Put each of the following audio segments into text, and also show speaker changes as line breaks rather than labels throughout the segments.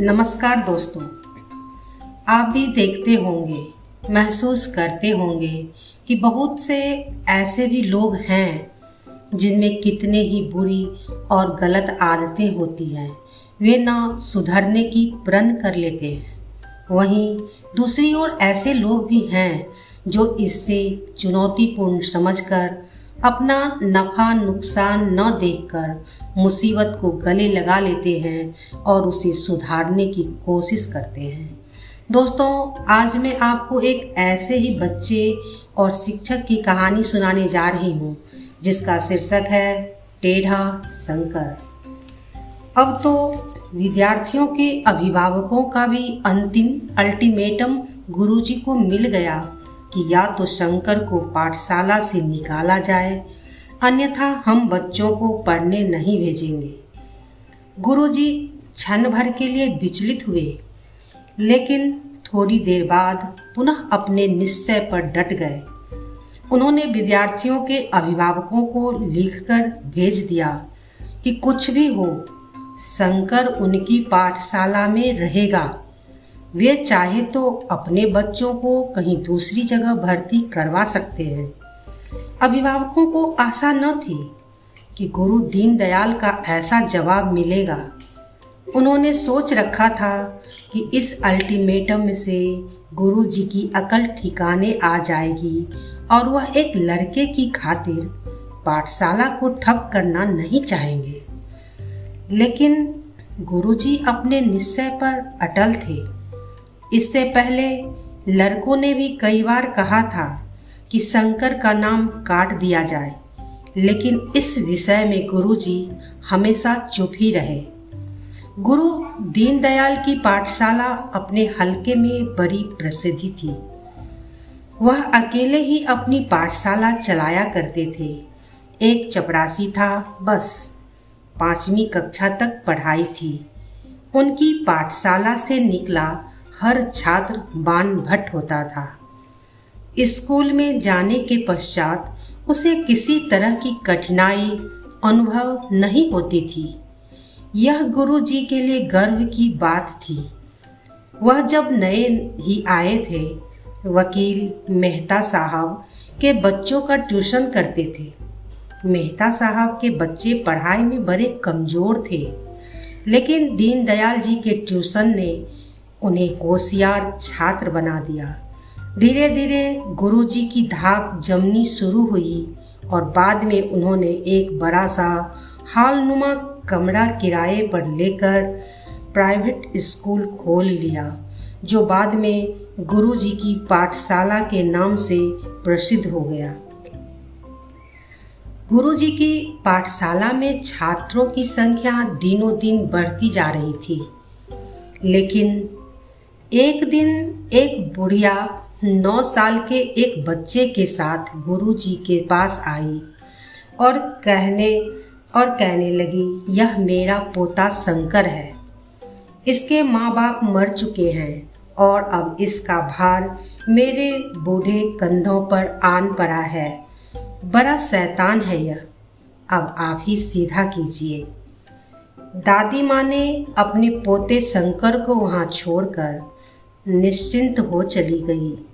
नमस्कार दोस्तों। आप भी देखते होंगे, महसूस करते होंगे कि बहुत से ऐसे भी लोग हैं जिनमें कितने ही बुरी और गलत आदतें होती हैं। वे ना सुधरने की प्रण कर लेते हैं। वहीं दूसरी ओर ऐसे लोग भी हैं जो इससे चुनौतीपूर्ण समझकर अपना नफ़ा नुकसान न देखकर मुसीबत को गले लगा लेते हैं और उसे सुधारने की कोशिश करते हैं। दोस्तों, आज मैं आपको एक ऐसे ही बच्चे और शिक्षक की कहानी सुनाने जा रही हूँ, जिसका शीर्षक है टेढ़ा शंकर। अब तो विद्यार्थियों के अभिभावकों का भी अंतिम अल्टीमेटम गुरुजी को मिल गया। कि या तो शंकर को पाठशाला से निकाला जाए, अन्यथा हम बच्चों को पढ़ने नहीं भेजेंगे। गुरुजी क्षण भर के लिए विचलित हुए, लेकिन थोड़ी देर बाद पुनः अपने निश्चय पर डट गए। उन्होंने विद्यार्थियों के अभिभावकों को लिखकर भेज दिया कि कुछ भी हो, शंकर उनकी पाठशाला में रहेगा। वे चाहे तो अपने बच्चों को कहीं दूसरी जगह भर्ती करवा सकते हैं। अभिभावकों को आशा न थी कि गुरु दीनदयाल का ऐसा जवाब मिलेगा। उन्होंने सोच रखा था कि इस अल्टीमेटम से गुरु जी की अकल ठिकाने आ जाएगी और वह एक लड़के की खातिर पाठशाला को ठप करना नहीं चाहेंगे। लेकिन गुरुजी अपने निश्चय पर अटल थे। इससे पहले लड़कों ने भी कई बार कहा था कि शंकर का नाम काट दिया जाए, लेकिन इस विषय में गुरुजी हमेशा चुप ही रहे। गुरु दीनदयाल की पाठशाला अपने हलके में बड़ी प्रसिद्धि थी। वह अकेले ही अपनी पाठशाला चलाया करते थे। एक चपरासी था, बस, पांचवी कक्षा तक पढ़ाई थी। उनकी पाठशाला से निकला हर छात्र बान भट्ट होता था। स्कूल में जाने के पश्चात उसे किसी तरह की कठिनाई, अनुभव नहीं होती थी। यह गुरु जी के लिए गर्व की बात थी। वह जब नए ही आए थे, वकील मेहता साहब के बच्चों का ट्यूशन करते थे। मेहता साहब के बच्चे पढ़ाई में बड़े कमज़ोर थे, लेकिन दीनदयाल जी के ट्यूशन ने उन्हें होशियार छात्र बना दिया। धीरे धीरे गुरुजी की धाक जमनी शुरू हुई और बाद में उन्होंने एक बड़ा सा हालनुमा कमरा किराए पर लेकर प्राइवेट स्कूल खोल लिया, जो बाद में गुरुजी की पाठशाला के नाम से प्रसिद्ध हो गया। गुरुजी की पाठशाला में छात्रों की संख्या दिनों दिन बढ़ती जा रही थी, लेकिन एक दिन एक बुढ़िया नौ साल के एक बच्चे के साथ गुरुजी के पास आई और कहने और कहने लगी, यह मेरा पोता शंकर है। इसके माँ बाप मर चुके हैं और अब इसका भार मेरे बूढ़े कंधों पर आन पड़ा है। बड़ा शैतान है यह। अब आप ही सीधा कीजिए। दादी माँ ने अपने पोते शंकर को वहाँ छोड़कर निश्चिंत हो चली गई।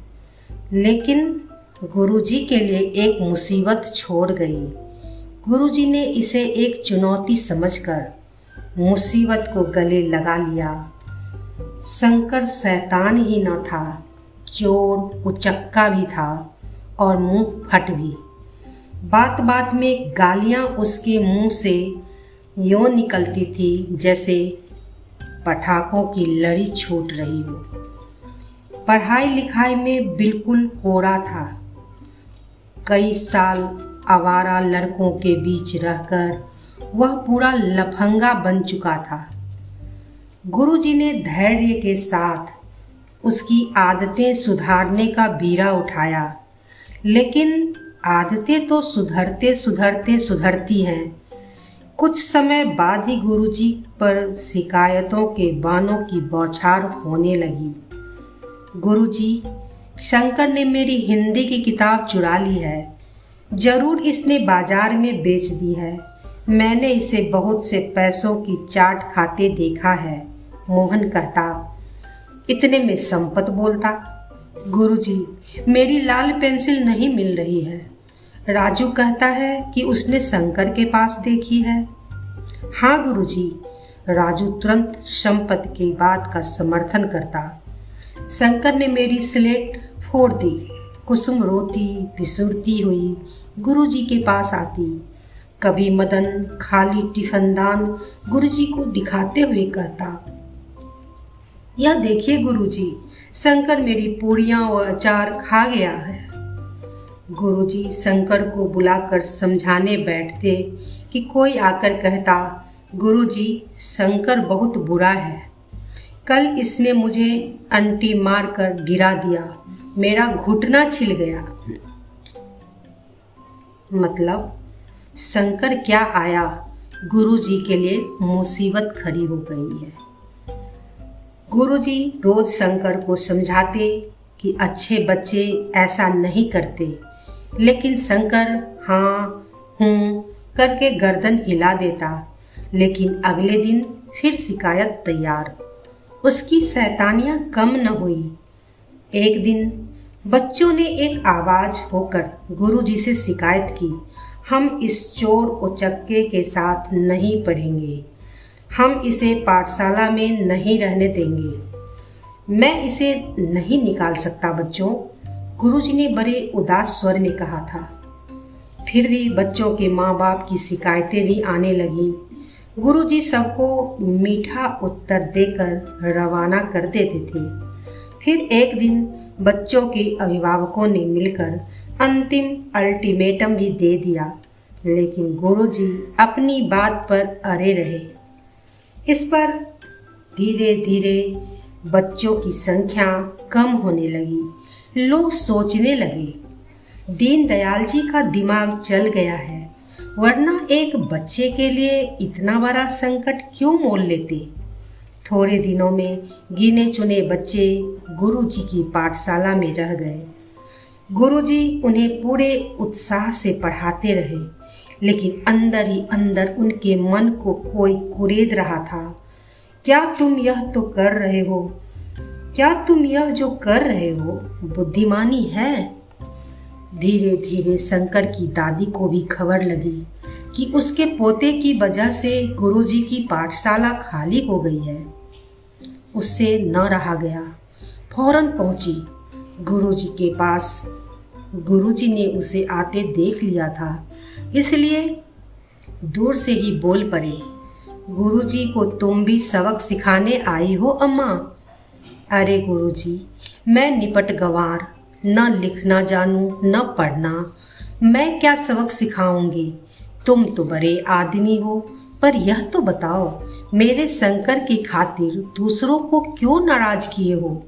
लेकिन गुरुजी के लिए एक मुसीबत छोड़ गई। गुरुजी ने इसे एक चुनौती समझकर मुसीबत को गले लगा लिया। शंकर शैतान ही न था, चोर, उचक्का भी था और मुँह फट भी। बात बात में गालियाँ उसके मुँह से यों निकलती थी जैसे पटाखों की लड़ी छूट रही हो। पढ़ाई लिखाई में बिल्कुल कोरा था। कई साल आवारा लड़कों के बीच रहकर वह पूरा लफंगा बन चुका था। गुरुजी ने धैर्य के साथ उसकी आदतें सुधारने का बीरा उठाया। लेकिन आदतें तो सुधरते सुधरते, सुधरती हैं। कुछ समय बाद ही गुरुजी पर शिकायतों के बानों की बौछार होने लगी। गुरुजी, शंकर ने मेरी हिंदी की किताब चुरा ली है। ज़रूर इसने बाज़ार में बेच दी है। मैंने इसे बहुत से पैसों की चाट खाते देखा है, मोहन कहता। इतने में संपत बोलता। गुरुजी, मेरी लाल पेंसिल नहीं मिल रही है। राजू कहता है कि उसने शंकर के पास देखी है। हाँ गुरुजी, राजू तुरंत संपत की बात का समर्थन करता। शंकर ने मेरी स्लेट फोड़ दी। कुसुम रोती, विसुरती हुई, गुरुजी के पास आती। कभी मदन खाली टिफनदान गुरुजी को दिखाते हुए कहता, यह देखिए गुरुजी, शंकर मेरी पूड़ियाँ और अचार खा गया है। गुरुजी शंकर को बुलाकर समझाने बैठते कि कोई आकर कहता, गुरुजी, शंकर बहुत बुरा है। कल इसने मुझे अंटी मार कर गिरा दिया। मेरा घुटना छिल गया। मतलब शंकर क्या आया? गुरुजी के लिए मुसीबत खड़ी हो गई है। गुरुजी रोज शंकर को समझाते कि अच्छे बच्चे ऐसा नहीं करते। लेकिन शंकर हाँ हूँ, करके गर्दन हिला देता। लेकिन अगले दिन फिर शिकायत तैयार। उसकी सैतानियाँ कम न हुई। एक दिन बच्चों ने एक आवाज़ होकर गुरुजी से शिकायत की, हम इस चोर उचक्के के साथ नहीं पढ़ेंगे। हम इसे पाठशाला में नहीं रहने देंगे। मैं इसे नहीं निकाल सकता बच्चों। गुरुजी ने बड़े उदास स्वर में कहा था। फिर भी बच्चों के माँ बाप की शिकायतें भी आने लगी। गुरुजी सबको मीठा उत्तर देकर रवाना कर देते थे। फिर एक दिन बच्चों के अभिभावकों ने मिलकर अंतिम अल्टीमेटम भी दे दिया, लेकिन गुरुजी अपनी बात पर अरे रहे। इस पर धीरे धीरे बच्चों की संख्या कम होने लगी, लोग सोचने लगे, दीनदयाल जी का दिमाग चल गया है। वरना एक बच्चे के लिए इतना बड़ा संकट क्यों मोल लेते? थोड़े दिनों में गिने चुने बच्चे गुरुजी की पाठशाला में रह गए। गुरुजी उन्हें पूरे उत्साह से पढ़ाते रहे, लेकिन अंदर ही अंदर उनके मन को कोई कुरेद रहा था। क्या तुम यह तो कर रहे हो? क्या तुम यह जो कर रहे हो, बुद्धिमानी है? धीरे धीरे शंकर की दादी को भी खबर लगी कि उसके पोते की वजह से गुरुजी की पाठशाला खाली हो गई है। उससे न रहा गया। फ़ौरन पहुँची। गुरुजी के पास। गुरुजी ने उसे आते देख लिया था, इसलिए दूर से ही बोल पड़े, गुरुजी को तुम भी सबक सिखाने आई हो, अम्मा? अरे गुरुजी, मैं निपट गवार न लिखना जानू, न पढ़ना। मैं क्या सबक सिखाऊँगी? तुम तो बड़े आदमी हो, पर यह तो बताओ, मेरे शंकर की खातिर दूसरों को क्यों नाराज़ किए हो?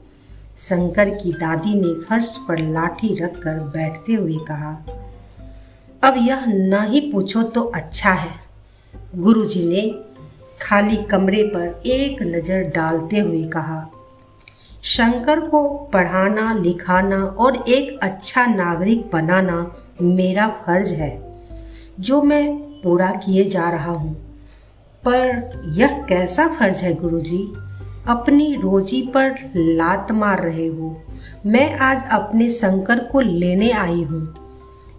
शंकर की दादी ने फर्श पर लाठी रखकर बैठते हुए कहा, अब यह न ही पूछो तो अच्छा है। गुरुजी ने खाली कमरे पर एक नज़र डालते हुए कहा शंकर को पढ़ाना, लिखाना और एक अच्छा नागरिक बनाना मेरा फ़र्ज़ है, जो मैं पूरा किए जा रहा हूँ। पर यह कैसा फ़र्ज़ है गुरुजी? अपनी रोजी पर लात मार रहे हो। मैं आज अपने शंकर को लेने आई हूँ।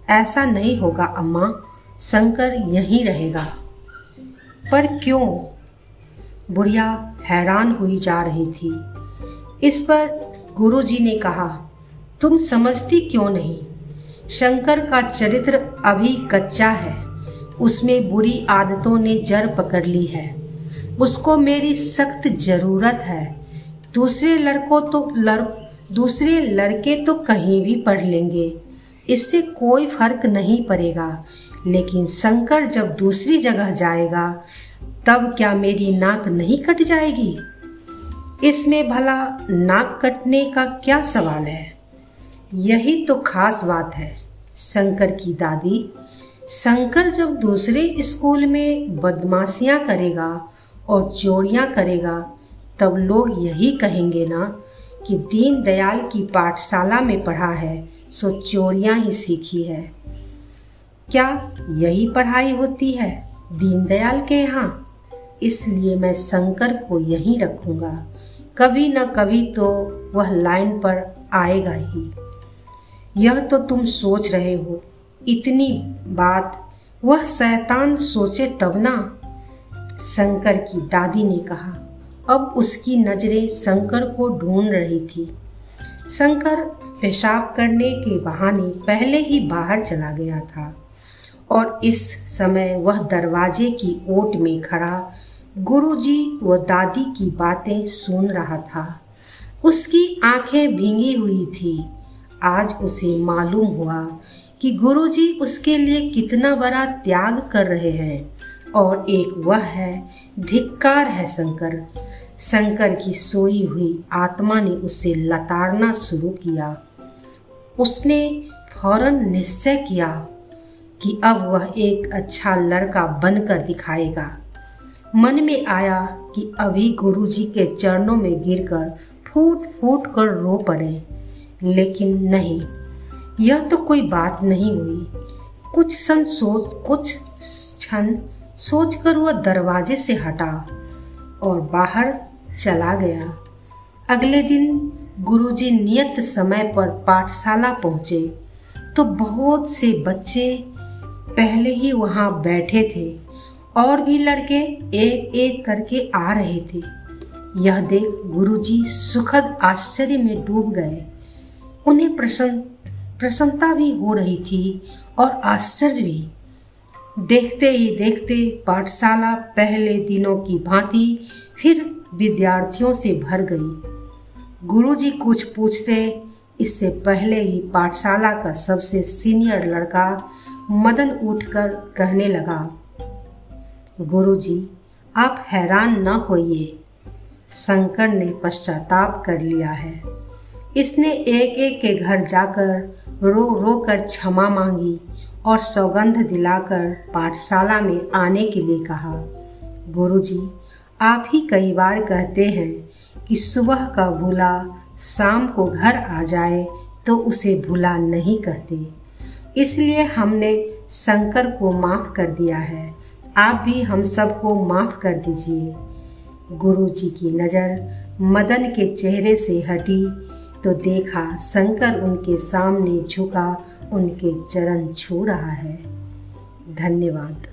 ऐसा नहीं होगा, अम्मा। शंकर यहीं रहेगा। पर क्यों? बुढ़िया हैरान हुई जा रही थी। इस पर गुरुजी ने कहा, तुम समझती क्यों नहीं? शंकर का चरित्र अभी कच्चा है। उसमें बुरी आदतों ने जड़ पकड़ ली है। उसको मेरी सख्त ज़रूरत है। दूसरे लड़कों तो लड़, दूसरे लड़के तो कहीं भी पढ़ लेंगे। इससे कोई फ़र्क नहीं पड़ेगा। लेकिन शंकर जब दूसरी जगह जाएगा, तब क्या मेरी नाक नहीं कट जाएगी? इसमें भला नाक कटने का क्या सवाल है? यही तो खास बात है, शंकर की दादी। शंकर जब दूसरे स्कूल में बदमाशियाँ करेगा और चोरियाँ करेगा, तब लोग यही कहेंगे ना कि दीन दयाल की पाठशाला में पढ़ा है, सो चोरियाँ ही सीखी है। क्या यही पढ़ाई होती है दीनदयाल के यहाँ? इसलिए मैं शंकर को यहीं रखूँगा। कभी न कभी तो वह लाइन पर आएगा ही। यह तो तुम सोच रहे हो। इतनी बात, वह शैतान सोचे तब ना? शंकर की दादी ने कहा। अब उसकी नज़रें शंकर को ढूंढ रही थी। शंकर पेशाब करने के बहाने पहले ही बाहर चला गया था और इस समय वह दरवाजे की ओट में खड़ा गुरुजी व दादी की बातें सुन रहा था। उसकी आँखें भींगी हुई थी। आज उसे मालूम हुआ कि गुरुजी उसके लिए कितना बड़ा त्याग कर रहे हैं और एक वह है, धिक्कार है शंकर। शंकर की सोई हुई आत्मा ने उसे लताड़ना शुरू किया। उसने फ़ौरन निश्चय किया कि अब वह एक अच्छा लड़का बनकर दिखाएगा। मन में आया कि अभी गुरुजी के चरणों में गिरकर फूट फूट कर रो पड़े। लेकिन नहीं, यह तो कोई बात नहीं हुई। कुछ क्षण सोच, कुछ क्षण सोचकर वह दरवाजे से हटा और बाहर चला गया। अगले दिन गुरुजी नियत समय पर पाठशाला पहुँचे। तो बहुत से बच्चे पहले ही वहाँ बैठे थे। और भी लड़के एक एक करके आ रहे थे। यह देख गुरुजी सुखद आश्चर्य में डूब गए। उन्हें प्रसन्न, प्रसन्नता भी हो रही थी और आश्चर्य भी। देखते ही देखते पाठशाला पहले दिनों की भांति फिर विद्यार्थियों से भर गई। गुरुजी कुछ पूछते, इससे पहले ही पाठशाला का सबसे सीनियर लड़का मदन उठकर कहने लगा गुरुजी, आप हैरान न होइए। शंकर ने पश्चाताप कर लिया है। इसने एक एक के घर जाकर रो रो कर क्षमा मांगी और सौगंध दिलाकर पाठशाला में आने के लिए कहा, गुरुजी, आप ही कई बार कहते हैं कि सुबह का भूला शाम को घर आ जाए तो उसे भूला नहीं कहते। इसलिए हमने शंकर को माफ़ कर दिया है। आप भी हम सबको माफ़ कर दीजिए। गुरु जी की नज़र मदन के चेहरे से हटी तो देखा शंकर उनके सामने झुका, उनके चरण छू रहा है। धन्यवाद।